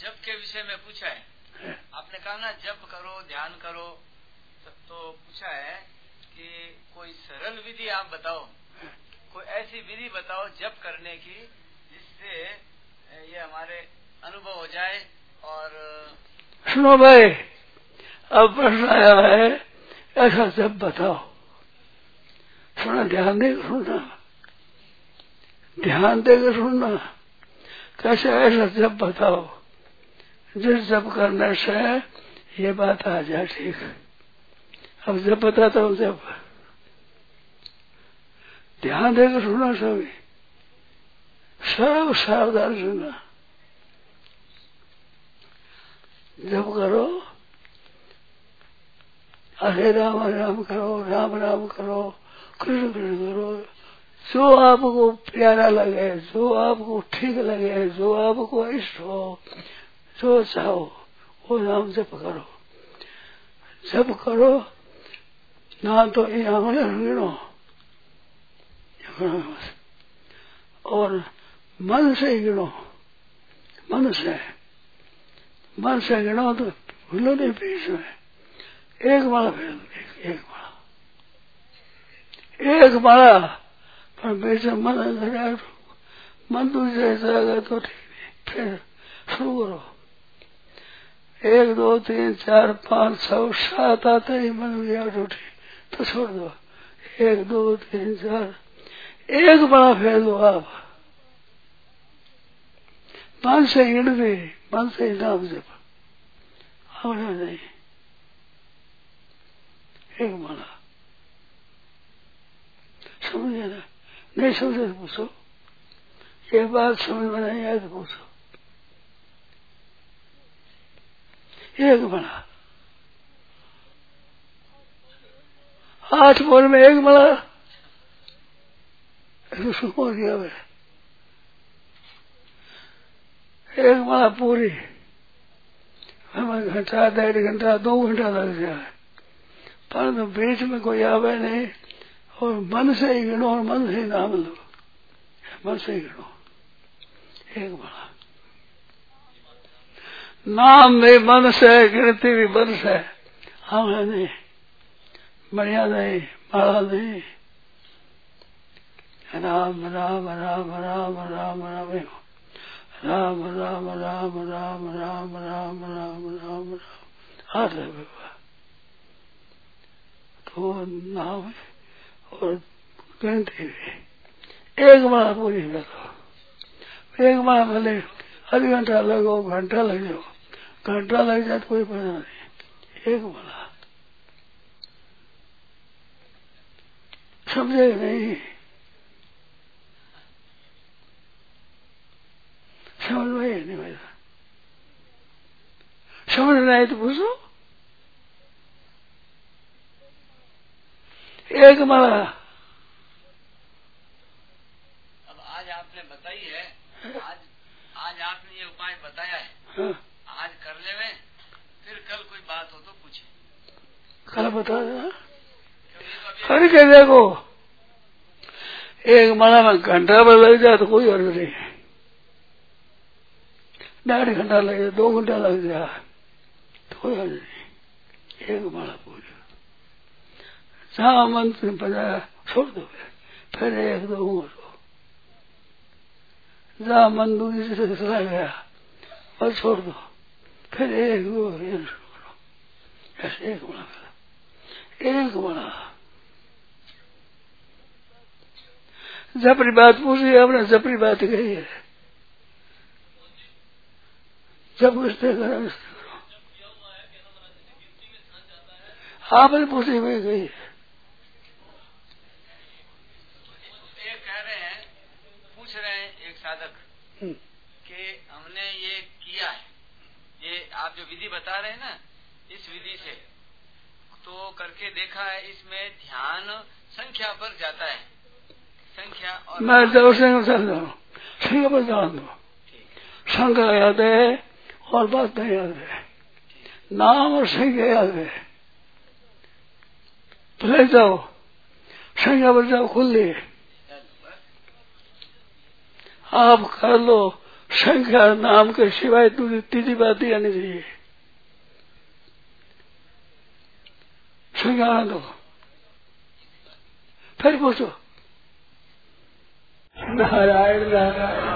जप के विषय में पूछा है। आपने कहा ना जब करो ध्यान करो तो पूछा है कि कोई सरल विधि आप बताओ कोई ऐसी विधि बताओ जब करने की जिससे ये हमारे अनुभव हो जाए और सुनो भाई अब प्रश्न आया है ऐसा जब बताओ। सुना ध्यान दे सुनना। ध्यान दे सुनना। कैसे ऐसा जब बताओ? जिस जब करने से ये बात आ जाए ठीक। अब जब बताता हूँ जब। ध्यान देकर सुना सभी। सब सावधान सुनना। जब करो हरे राम राम करो, राम राम करो, कृष्ण कृष्ण करो, जो आपको प्यारा लगे, जो आपको ठीक लगे, जो आपको इष्ट हो जो चाहो वो नाम जप करो। जप करो ना तो गिनो। और मन से गिनो मन से। मन से गिनो तो भूलो नहीं बीच में। एक माला फेर एक, माला एक माला पर बीच में मन मन दूसरे तो ठीक नहीं। फिर शुरू करो। एक, दो, तीन, चार, पाँच, छह, सात आते ही मन में आठ उठी तो छोड़ दो। एक, दो, तीन, चार। एक बड़ा फेर दो आप पाँच से दे पाँच से नाम जब होना नहीं। एक माला समझे ना? नहीं समझे तो पूछो। ये बात समझ में नहीं आए तो पूछो। एक बना। आठ बोल में एक बना। सुखो दिया मैं एक माला पूरी। हमें घंटा, डेढ़ घंटा, दो घंटा लग जाए। पर तो बीच में कोई आवे नहीं और मन से ही गिनो और मन से ही नाम लो। मन से ही गिनो। एक बड़ा नाम भी मन से गिनती भी मन से हम है नहीं बढ़िया नहीं माला नहीं राम राम राम राम राम राम राम राम राम राम राम राम राम राम हाथ है तो नाम और गिनती भी एक माला पूरी लगो एक माला भले आधी घंटा लगो घंटा लग घंटा लग जाए तो कोई पता नहीं। एक माला समझे नहीं? समझ में नहीं मेरा समझ में आए तो पूछो। एक माला। अब आज आपने बताई है। आज आज आपने ये उपाय बताया है। हाँ, आज कर ले फिर कल कोई बात हो तो पूछे। कल बता देना क्योंकि तो देखो एक माला में घंटा भर लग जाए तो कोई अर्थ नहीं। है डेढ़ घंटा लग जाए दो घंटा लग जाए तो कोई अर्थ नहीं। एक माला पूरी जहाँ मन से बजाया छोड़ दो फिर। एक दो और दो जहाँ मन दूसरी से चला गया और छोड़ दो। फिर एक दो करो ऐसे एक करो एक माला जपरी बात पूछी आपने जपरी बात कही है जब उसने करा उसने आपने पूछी हुई गई है एक हैं पूछ रहे हैं एक साधक हम्म, कि हमने ये किया है। ये आप जो विधि बता रहे हैं ना इस विधि से। तो करके देखा है इसमें ध्यान संख्या पर जाता है। संख्या और मैं जाऊँ संग पर जान दो। संग याद है और बात नहीं याद है। नाम और संख्या याद है। तो ले जाओ संख्या पर जाओ खुल ली। आप कर लो। संख्या नाम के सिवाय दूसरी तीसरी बात ही आनी चाहिए। संज्ञान दो फिर पूछो। नारायण नारायण।